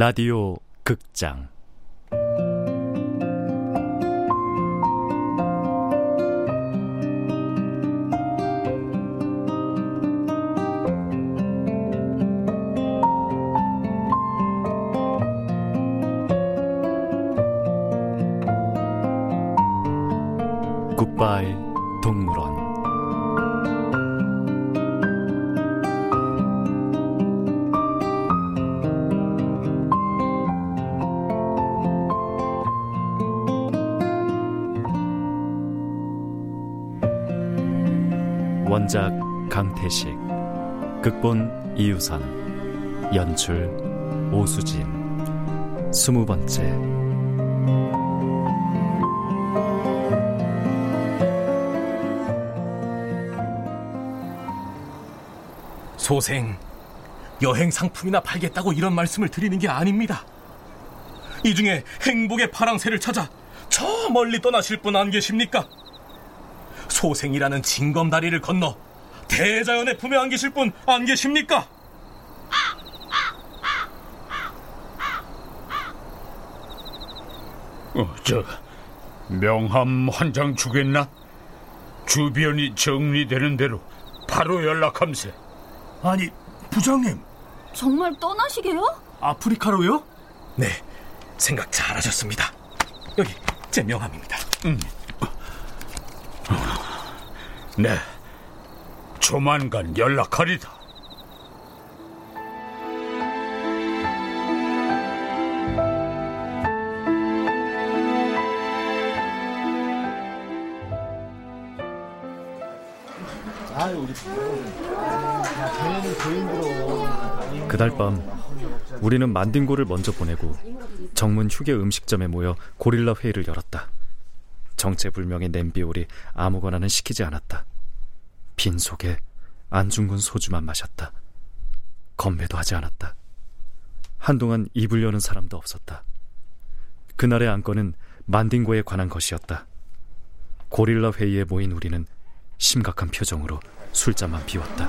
라디오 극장 원작 강태식 극본 이유선 연출 오수진 스무 번째 소생, 여행 상품이나 팔겠다고 이런 말씀을 드리는 게 아닙니다. 이 중에 행복의 파랑새를 찾아 저 멀리 떠나실 분 안 계십니까? 소생이라는 징검다리를 건너 대자연의 품에 안 계실 분 안 계십니까? 어, 저 명함 한 장 주겠나? 주변이 정리되는 대로 바로 연락함세. 아니, 부장님. 정말 떠나시게요? 아프리카로요? 네, 생각 잘하셨습니다. 여기 제 명함입니다. 음. 네, 조만간 연락하리다. 그달 밤 우리는 만딩고를 먼저 보내고 정문 휴게 음식점에 모여 고릴라 회의를 열었다. 정체불명의 냄비오리 아무거나는 시키지 않았다. 빈 속에 안중근 소주만 마셨다. 건배도 하지 않았다. 한동안 입을 여는 사람도 없었다. 그날의 안건은 만딩고에 관한 것이었다. 고릴라 회의에 모인 우리는 심각한 표정으로 술잔만 비웠다.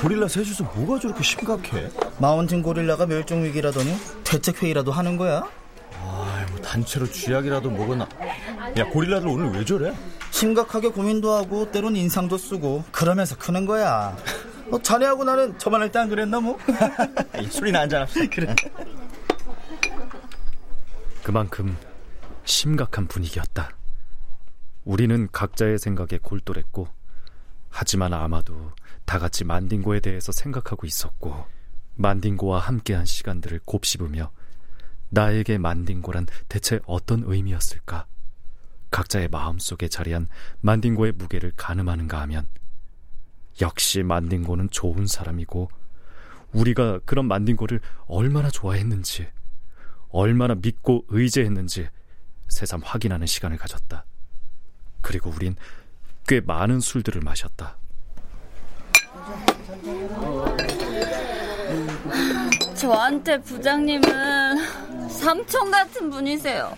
고릴라 셋이서 뭐가 저렇게 심각해? 마운틴 고릴라가 멸종 위기라더니 대책 회의라도 하는 거야? 아, 뭐 단체로 쥐약이라도 먹었나? 야, 고릴라들 오늘 왜 저래? 심각하게 고민도 하고 때론 인상도 쓰고 그러면서 크는 거야. 어, 자네하고 나는 저만 할 때 안 그랬나 뭐? 술이나 한잔 합시다. 그래. 그만큼 심각한 분위기였다. 우리는 각자의 생각에 골똘했고 하지만 아마도 다 같이 만딩고에 대해서 생각하고 있었고 만딩고와 함께한 시간들을 곱씹으며 나에게 만딩고란 대체 어떤 의미였을까? 각자의 마음속에 자리한 만딩고의 무게를 가늠하는가 하면 역시 만딩고는 좋은 사람이고 우리가 그런 만딩고를 얼마나 좋아했는지 얼마나 믿고 의지했는지 새삼 확인하는 시간을 가졌다. 그리고 우린 꽤 많은 술들을 마셨다. 저한테 부장님은 삼촌 같은 분이세요.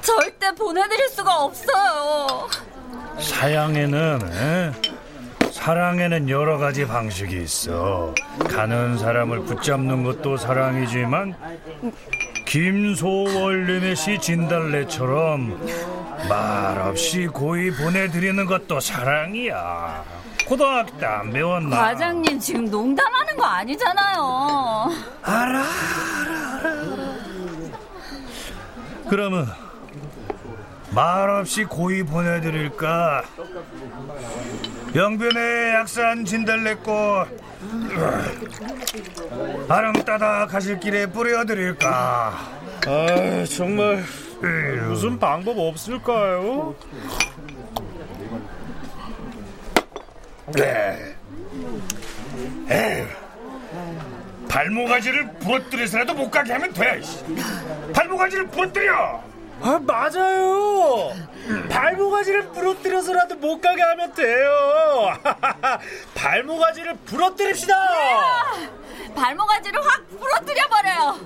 절대 보내드릴 수가 없어요. 사양에는 에? 사랑에는 여러 가지 방식이 있어. 가는 사람을 붙잡는 것도 사랑이지만 김소월님의 시 진달래처럼 말없이 고이 보내드리는 것도 사랑이야. 고등학교 때 안 배웠나? 과장님 지금 농담하는 거 아니잖아요. 알아, 알아, 알아. 그러면 말없이 고이 보내드릴까? 영변의 약산 진달래꽃 아름 따다 가실 길에 뿌려드릴까? 아, 정말 무슨 방법 없을까요? 네. 에휴, 발모가지를 부러뜨려서라도 못 가게 하면 돼. 발모가지를 부러뜨려. 아, 맞아요. 발모가지를 부러뜨려서라도 못 가게 하면 돼요. 발모가지를 부러뜨립시다. 발모가지를 확 부러뜨려 버려요.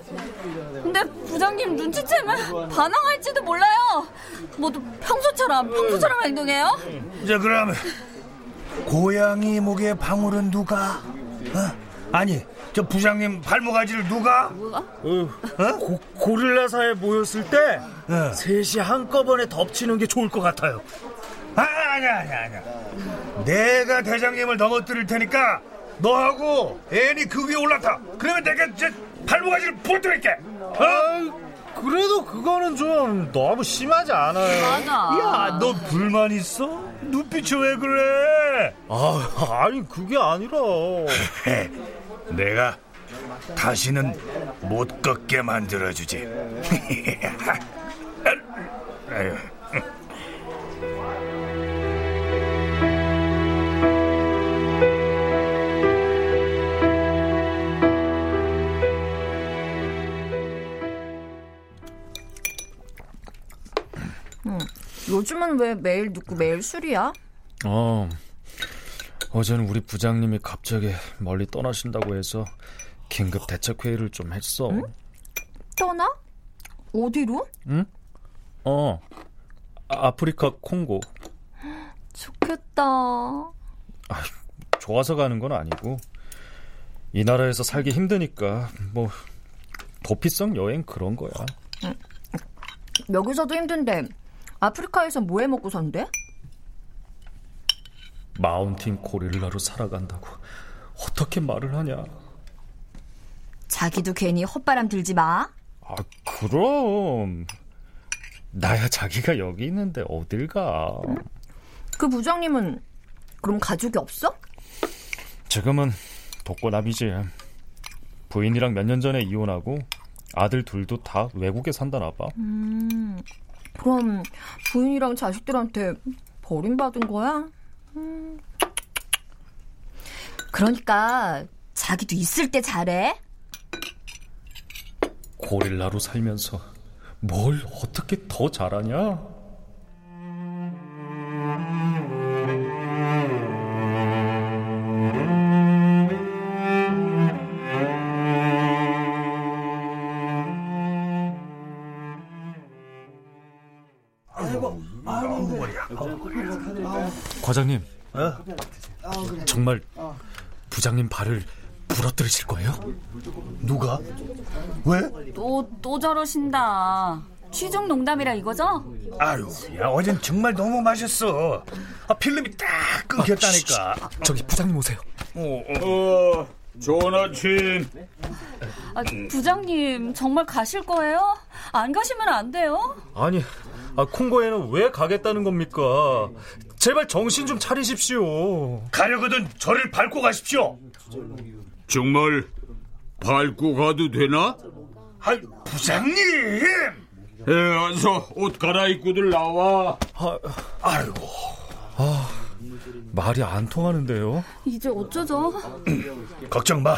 근데 부장님 눈치채면 반항할지도 몰라요. 모두 평소처럼 평소처럼 행동해요. 자 그럼 고양이 목에 방울은 누가? 어? 아니 저 부장님 발목아지를 누가? 어? 고, 고릴라사에 모였을 때 어. 셋이 한꺼번에 덮치는 게 좋을 것 같아요. 아, 아니야, 아니야, 아니야. 내가 대장님을 넘어뜨릴 테니까 너하고 애니 그 위에 올라타. 그러면 내가 저 발목아지를 부러뜨릴게. 어? 아, 그래도 그거는 좀 너무 심하지 않아요? 맞아. 야, 너 불만 있어? 눈빛이 왜 그래? 아, 아니 그게 아니라 내가 다시는 못 걷게 만들어주지. 아유. 요즘은 왜 매일 눕고 매일 술이야? 어, 어제는 우리 부장님이 갑자기 멀리 떠나신다고 해서 긴급 대책 회의를 좀 했어. 떠나? 어디로? 어, 아, 아프리카 콩고. 좋겠다. 좋아서 가는 건 아니고 이 나라에서 살기 힘드니까 뭐 도피성 여행 그런 거야. 여기서도 힘든데 아프리카에서 뭐 해 먹고 산대? 마운틴 고릴라로 살아간다고 어떻게 말을 하냐? 자기도 괜히 헛바람 들지 마. 아 그럼 나야 자기가 여기 있는데 어딜 가? 그 부장님은 그럼 가족이 없어? 지금은 독고남이지. 부인이랑 몇 년 전에 이혼하고 아들 둘도 다 외국에 산다나 봐. 그럼 부인이랑 자식들한테 버림받은 거야? 음. 그러니까 자기도 있을 때 잘해. 고릴라로 살면서 뭘 어떻게 더 잘하냐? 과장님, 정말 부장님 발을 부러뜨리실 거예요? 누가? 왜? 또, 또 저러신다. 취중 농담이라 이거죠? 아유, 야 어젠 정말 너무 마셨어. 아, 필름이 딱 끊겼다니까. 저기 부장님 오세요. 어, 좋은 아침. 아, 부장님, 정말 가실 거예요? 안 가시면 안 돼요? 아니 아, 콩고에는 왜 가겠다는 겁니까? 제발 정신 좀 차리십시오. 가려거든 저를 밟고 가십시오. 정말 밟고 가도 되나? 아, 부장님. 에, 어서 옷 갈아입고들 나와. 아이고, 말이 안 통하는데요. 이제 어쩌죠? 걱정 마.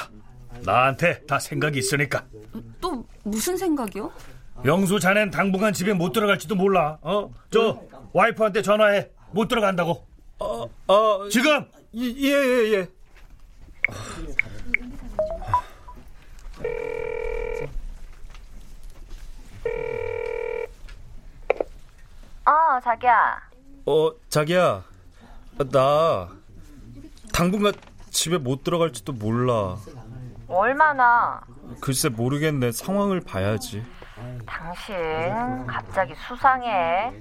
나한테 다 생각이 있으니까. 또 무슨 생각이요? 영수 자넨 당분간 집에 못 들어갈지도 몰라. 어? 저 와이프한테 전화해. 못 들어간다고. 아, 지금 예, 예, 예. 어, 자기야. 어, 자기야. 나 당분간 집에 못 들어갈지도 몰라. 얼마나? 글쎄 모르겠네. 상황을 봐야지. 당신 갑자기 수상해.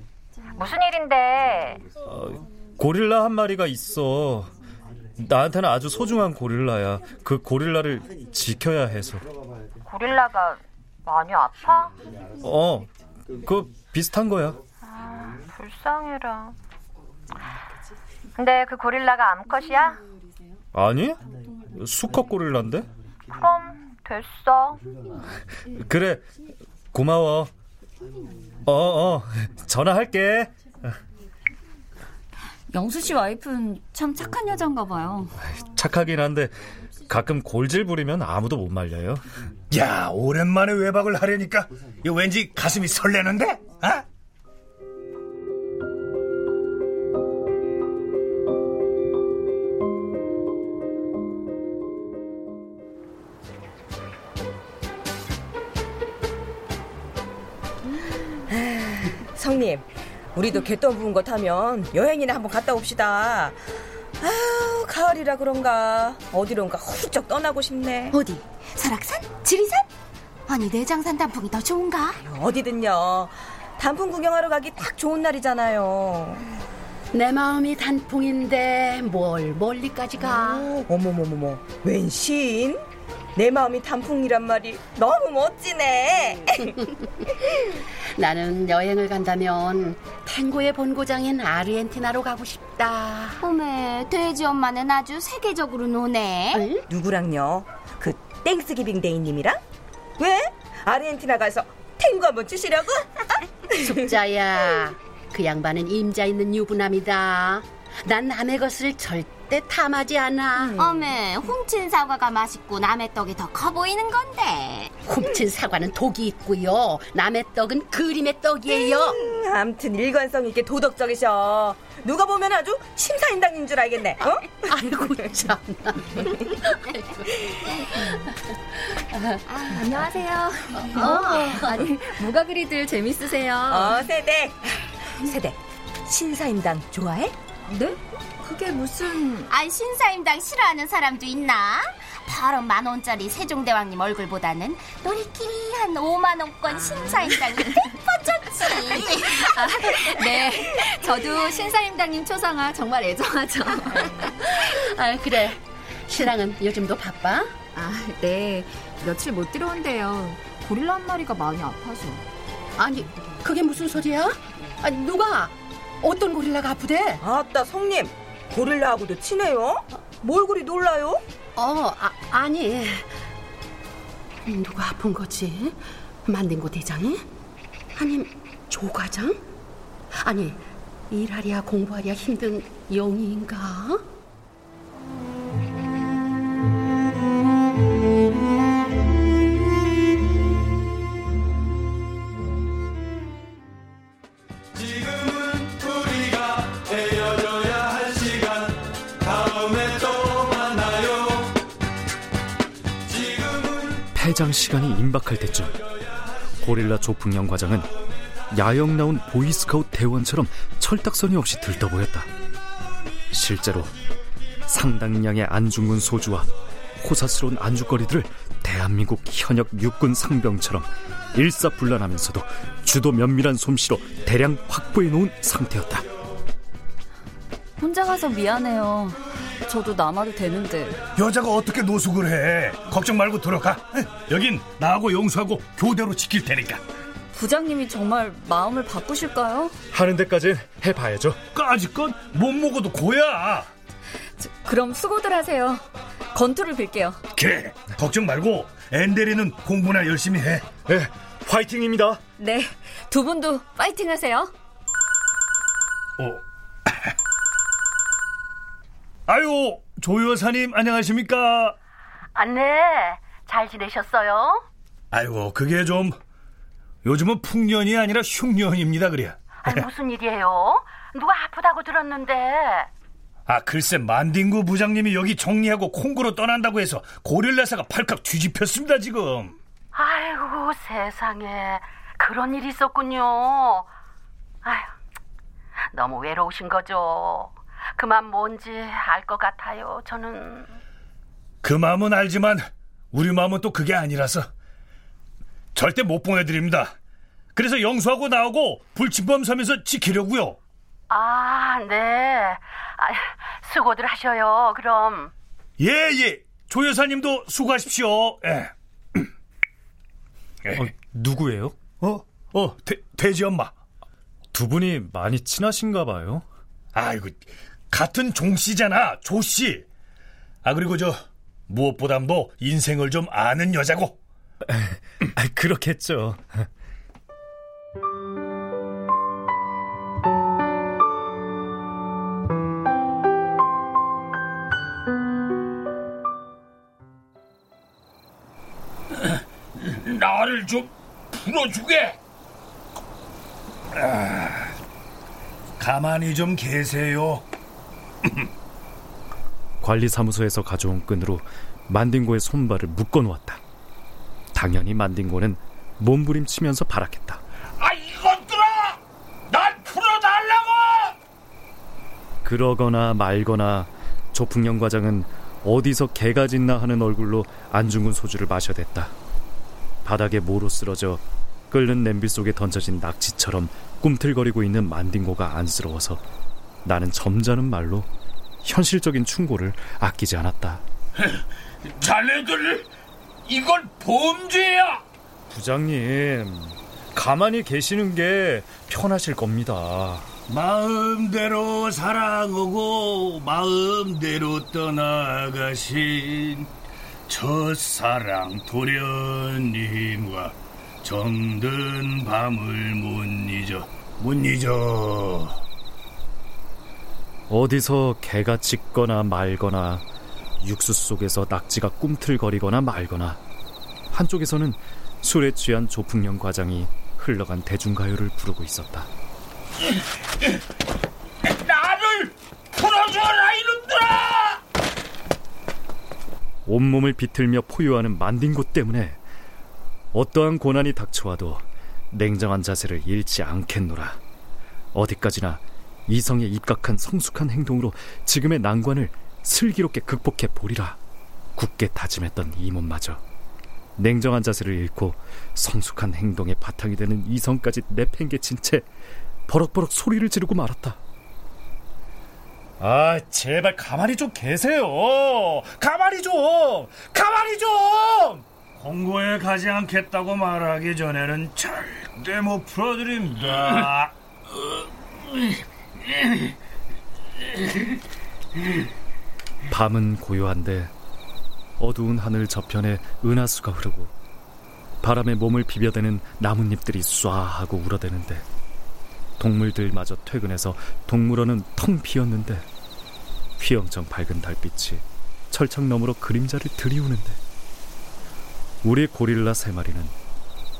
무슨 일인데? 고릴라 한 마리가 있어. 나한테는 아주 소중한 고릴라야. 그 고릴라를 지켜야 해서. 고릴라가 많이 아파? 어, 그 비슷한 거야. 불쌍해라. 근데 그 고릴라가 암컷이야? 아니? 수컷 고릴라인데? 그럼 됐어. 그래, 고마워. 어, 어, 전화할게. 영수 씨 와이프는 참 착한 여잔가 봐요. 착하긴 한데 가끔 골질 부리면 아무도 못 말려요. 야 오랜만에 외박을 하려니까 왠지 가슴이 설레는데? 아? 성님, 우리도 개똥 부은 거 타면 여행이나 한번 갔다 옵시다. 아유, 가을이라 그런가 어디론가 훌쩍 떠나고 싶네. 어디? 설악산? 지리산? 아니 내장산 단풍이 더 좋은가? 어디든요. 단풍 구경하러 가기 딱 좋은 날이잖아요. 내 마음이 단풍인데 뭘 멀리까지 가? 어머머머머, 웬 시인? 내 마음이 단풍이란 말이 너무 멋지네. 나는 여행을 간다면 탱고의 본고장인 아르헨티나로 가고 싶다. 어메, 돼지 엄마는 아주 세계적으로 노네. 누구랑요? 그 Thanksgiving Day님이랑? 왜? 아르헨티나 가서 탱고 한번 추시려고? 숙자야, 그 양반은 임자 있는 유부남이다. 난 남의 것을 절대 탐하지 않아. 음. 어메, 훔친 사과가 맛있고 남의 떡이 더 커 보이는 건데. 훔친 사과는 독이 있고요. 남의 떡은 그림의 떡이에요. 음, 암튼 일관성 있게 도덕적이셔. 누가 보면 아주 심사인당인 줄 알겠네. 어? 아이고 참. 아, 안녕하세요. 어, 아니 뭐가 그리들 재밌으세요? 어, 세대. 세대. 신사임당 좋아해? 네? 그게 무슨... 아 신사임당 싫어하는 사람도 있나? 바로 만 원짜리 세종대왕님 얼굴보다는 놀이끼리 한 5만 원권 신사임당이 뻗졌지. 아, 네, 저도 신사임당님 초상화 정말 애정하죠. 아 그래. 신랑은 요즘도 바빠? 아, 네. 며칠 못 들어온대요. 고릴라 한 마리가 많이 아파서. 아니, 그게 무슨 소리야? 아니, 누가? 어떤 고릴라가 아프대? 아따, 성님. 고릴라하고도 친해요? 뭘 그리 놀라요? 어, 아, 아니. 누가 아픈 거지? 만딩고 대장이? 아님 조과장? 아니, 일하랴 공부하랴 힘든 영희인가? 폐장 시간이 임박할 때쯤 고릴라 조풍영 과장은 야영 나온 보이스카우트 대원처럼 철딱서니 없이 들떠 보였다. 실제로 상당량의 안중근 소주와 호사스러운 안주거리들을 대한민국 현역 육군 상병처럼 일사불란하면서도 주도 면밀한 솜씨로 대량 확보해 놓은 상태였다. 혼자 가서 미안해요. 저도 남아도 되는데. 여자가 어떻게 노숙을 해? 걱정 말고 들어가. 여긴 나하고 용수하고 교대로 지킬 테니까. 부장님이 정말 마음을 바꾸실까요? 하는 데까진 해봐야죠. 까짓 건 못 먹어도 고야. 저, 그럼 수고들 하세요. 건투를 빌게요. 그래, 걱정 말고 앤데리는 공부나 열심히 해. 네, 화이팅입니다. 네, 두 분도 파이팅 하세요. 어. 아유, 조 여사님 안녕하십니까? 아, 네. 잘 지내셨어요? 아이고, 그게 좀 요즘은 풍년이 아니라 흉년입니다, 그래. 아니, 무슨 일이에요? 누가 아프다고 들었는데. 아, 글쎄 만딩구 부장님이 여기 정리하고 콩고로 떠난다고 해서 고릴라사가 팔칵 뒤집혔습니다, 지금. 아이고, 세상에. 그런 일이 있었군요. 아휴, 너무 외로우신 거죠. 그맘 뭔지 알 것 같아요. 저는 그 마음은 알지만 우리 마음은 또 그게 아니라서 절대 못 보내드립니다. 그래서 영수하고 나하고 불침범 섬에서 지키려고요. 아, 네. 아, 수고들 하셔요. 그럼 예, 예. 조 여사님도 수고하십시오. 예. 어, 누구예요? 어? 어, 돼, 돼지 엄마. 두 분이 많이 친하신가 봐요. 아이고, 같은 종씨잖아, 조씨. 아, 그리고 저, 무엇보다도 인생을 좀 아는 여자고. 아, 그렇겠죠. 나를 좀 풀어주게. 아, 가만히 좀 계세요. 관리사무소에서 가져온 끈으로 만딩고의 손발을 묶어 놓았다. 당연히 만딩고는 몸부림치면서 발악했다. 아 이것들아! 날 풀어달라고! 그러거나 말거나 조풍령 과장은 어디서 개가 짖나 하는 얼굴로 안중근 소주를 마셔댔다. 바닥에 모로 쓰러져 끓는 냄비 속에 던져진 낙지처럼 꿈틀거리고 있는 만딩고가 안쓰러워서 나는 점잖은 말로 현실적인 충고를 아끼지 않았다. 자네들 이건 범죄야. 부장님, 가만히 계시는 게 편하실 겁니다. 마음대로 사랑하고 마음대로 떠나가신 첫사랑 도련님과 정든 밤을 못 잊어 못 잊어 어디서 개가 짖거나 말거나 육수 속에서 낙지가 꿈틀거리거나 말거나 한쪽에서는 술에 취한 조풍령 과장이 흘러간 대중가요를 부르고 있었다. 나를 풀어줘라 이놈들아! 온몸을 비틀며 포효하는 만딩고 때문에 어떠한 고난이 닥쳐와도 냉정한 자세를 잃지 않겠노라. 어디까지나 이성에 입각한 성숙한 행동으로 지금의 난관을 슬기롭게 극복해 보리라. 굳게 다짐했던 이 몸마저 냉정한 자세를 잃고 성숙한 행동의 바탕이 되는 이성까지 내팽개친 채 버럭버럭 소리를 지르고 말았다. 아, 제발 가만히 좀 계세요. 가만히 좀! 가만히 좀! 홍고에 가지 않겠다고 말하기 전에는 절대 못 풀어드립니다. 밤은 고요한데 어두운 하늘 저편에 은하수가 흐르고 바람에 몸을 비벼대는 나뭇잎들이 쏴 하고 울어대는데 동물들마저 퇴근해서 동물원은 텅 비었는데 휘영청 밝은 달빛이 철창 너머로 그림자를 들이우는데 우리 고릴라 세 마리는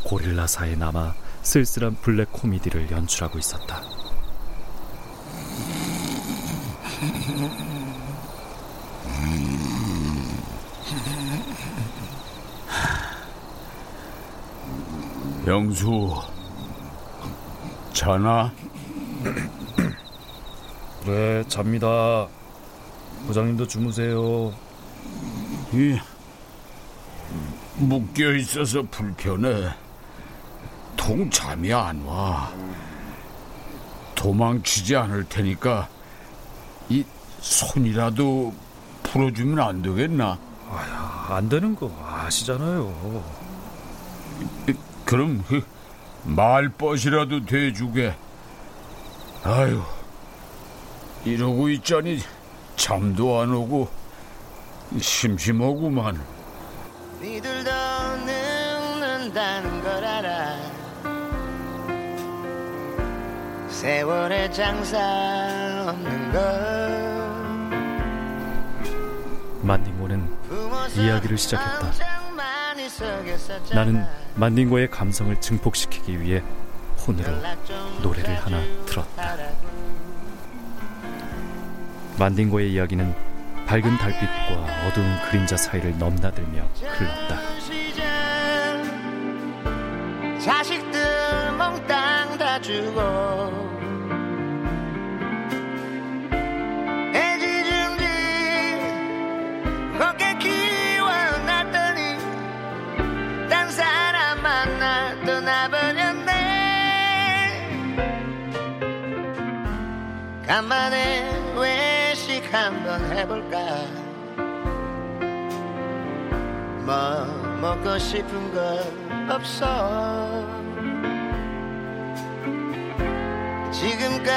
고릴라사에 남아 쓸쓸한 블랙 코미디를 연출하고 있었다. 영수 자나? 네, 잡니다. 부장님도 주무세요. 이 묶여 있어서 불편해. 통 잠이 안 와. 도망치지 않을 테니까 이 손이라도 풀어주면 안 되겠나? 아야, 안 되는 거 아시잖아요. 그럼 그 말벗이라도 대주게. 아유, 이러고 있자니 잠도 안 오고 심심하구만. 니들도 늙는다는 걸 알아. 세월의 장사 없는 걸. 만딩고는 이야기를 시작했다. 나는 만딩고의 감성을 증폭시키기 위해 폰으로 노래를 하나 틀었다. 만딩고의 이야기는 밝은 달빛과 어두운 그림자 사이를 넘나들며 흘렀다. 자식들 몽땅 다 주고 간만에 외식 한번 해볼까? 뭐 먹고 싶은 거 없어? 지금껏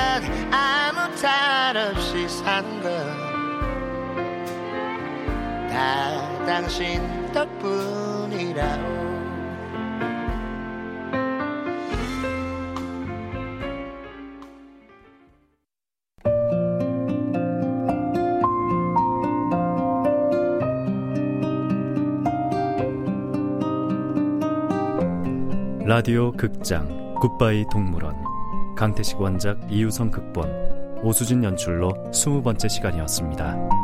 아무 탈 없이 산거 다 당신 덕분이라오 라디오 극장 굿바이 동물원 강태식 원작 이유성 극본 오수진 연출로 스무 번째 시간이었습니다.